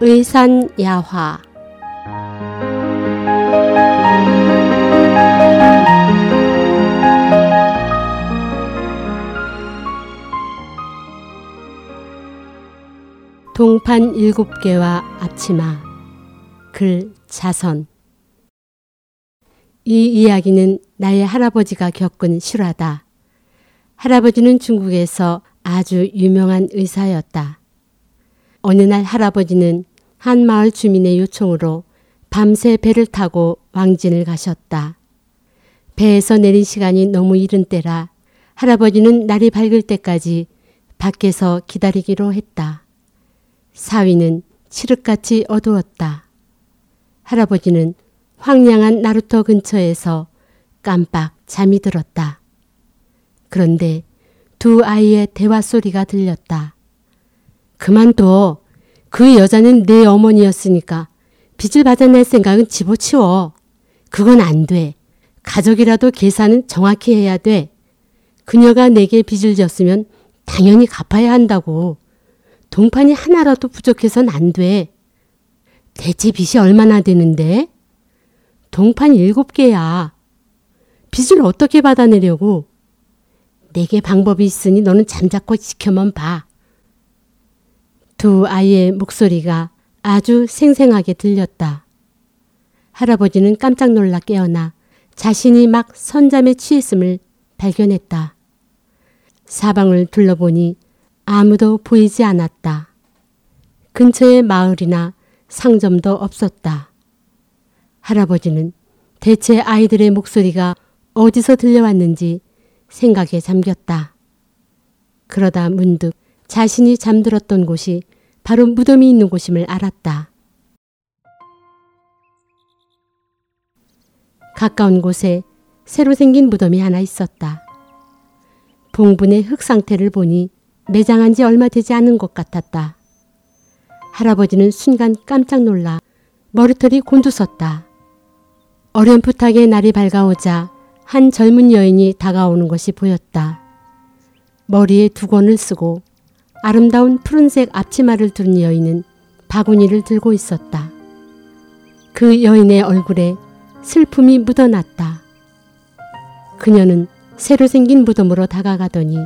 의산야화 동판 일곱 개와 앞치마 글 자선 이 이야기는 나의 할아버지가 겪은 실화다. 할아버지는 중국에서 아주 유명한 의사였다. 어느 날 할아버지는 한 마을 주민의 요청으로 밤새 배를 타고 왕진을 가셨다. 배에서 내린 시간이 너무 이른 때라 할아버지는 날이 밝을 때까지 밖에서 기다리기로 했다. 사위는 칠흑같이 어두웠다. 할아버지는 황량한 나루터 근처에서 깜빡 잠이 들었다. 그런데 두 아이의 대화 소리가 들렸다. 그만둬. 그 여자는 내 어머니였으니까 빚을 받아낼 생각은 집어치워. 그건 안 돼. 가족이라도 계산은 정확히 해야 돼. 그녀가 내게 빚을 졌으면 당연히 갚아야 한다고. 동판이 하나라도 부족해선 안 돼. 대체 빚이 얼마나 되는데? 동판 일곱 개야. 빚을 어떻게 받아내려고? 내게 방법이 있으니 너는 잠자코 지켜만 봐. 두 아이의 목소리가 아주 생생하게 들렸다. 할아버지는 깜짝 놀라 깨어나 자신이 막 선잠에 취했음을 발견했다. 사방을 둘러보니 아무도 보이지 않았다. 근처에 마을이나 상점도 없었다. 할아버지는 대체 아이들의 목소리가 어디서 들려왔는지 생각에 잠겼다. 그러다 문득 자신이 잠들었던 곳이 바로 무덤이 있는 곳임을 알았다. 가까운 곳에 새로 생긴 무덤이 하나 있었다. 봉분의 흙 상태를 보니 매장한 지 얼마 되지 않은 것 같았다. 할아버지는 순간 깜짝 놀라 머리털이 곤두섰다. 어렴풋하게 날이 밝아오자 한 젊은 여인이 다가오는 것이 보였다. 머리에 두건을 쓰고 아름다운 푸른색 앞치마를 두른 여인은 바구니를 들고 있었다. 그 여인의 얼굴에 슬픔이 묻어났다. 그녀는 새로 생긴 무덤으로 다가가더니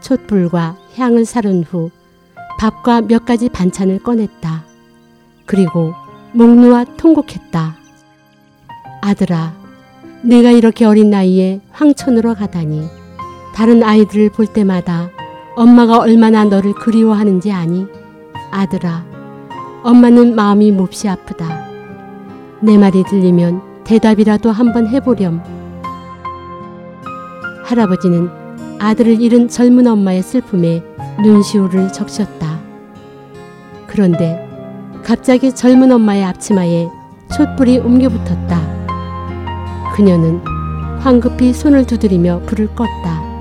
촛불과 향을 사른 후 밥과 몇 가지 반찬을 꺼냈다. 그리고 목 놓아 통곡했다. 아들아, 내가 이렇게 어린 나이에 황천으로 가다니 다른 아이들을 볼 때마다 엄마가 얼마나 너를 그리워하는지 아니? 아들아, 엄마는 마음이 몹시 아프다. 내 말이 들리면 대답이라도 한번 해보렴. 할아버지는 아들을 잃은 젊은 엄마의 슬픔에 눈시울을 적셨다. 그런데 갑자기 젊은 엄마의 앞치마에 촛불이 옮겨 붙었다. 그녀는 황급히 손을 두드리며 불을 껐다.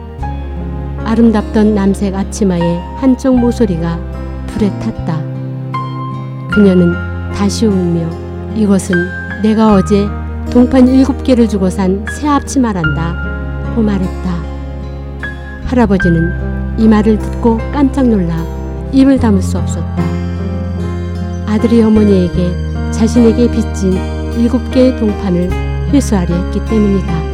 아름답던 남색 앞치마의 한쪽 모서리가 불에 탔다. 그녀는 다시 울며 이것은 내가 어제 동판 일곱 개를 주고 산 새 앞치마란다. 고 말했다. 할아버지는 이 말을 듣고 깜짝 놀라 입을 다물 수 없었다. 아들이 어머니에게 자신에게 빚진 일곱 개의 동판을 회수하려 했기 때문이다.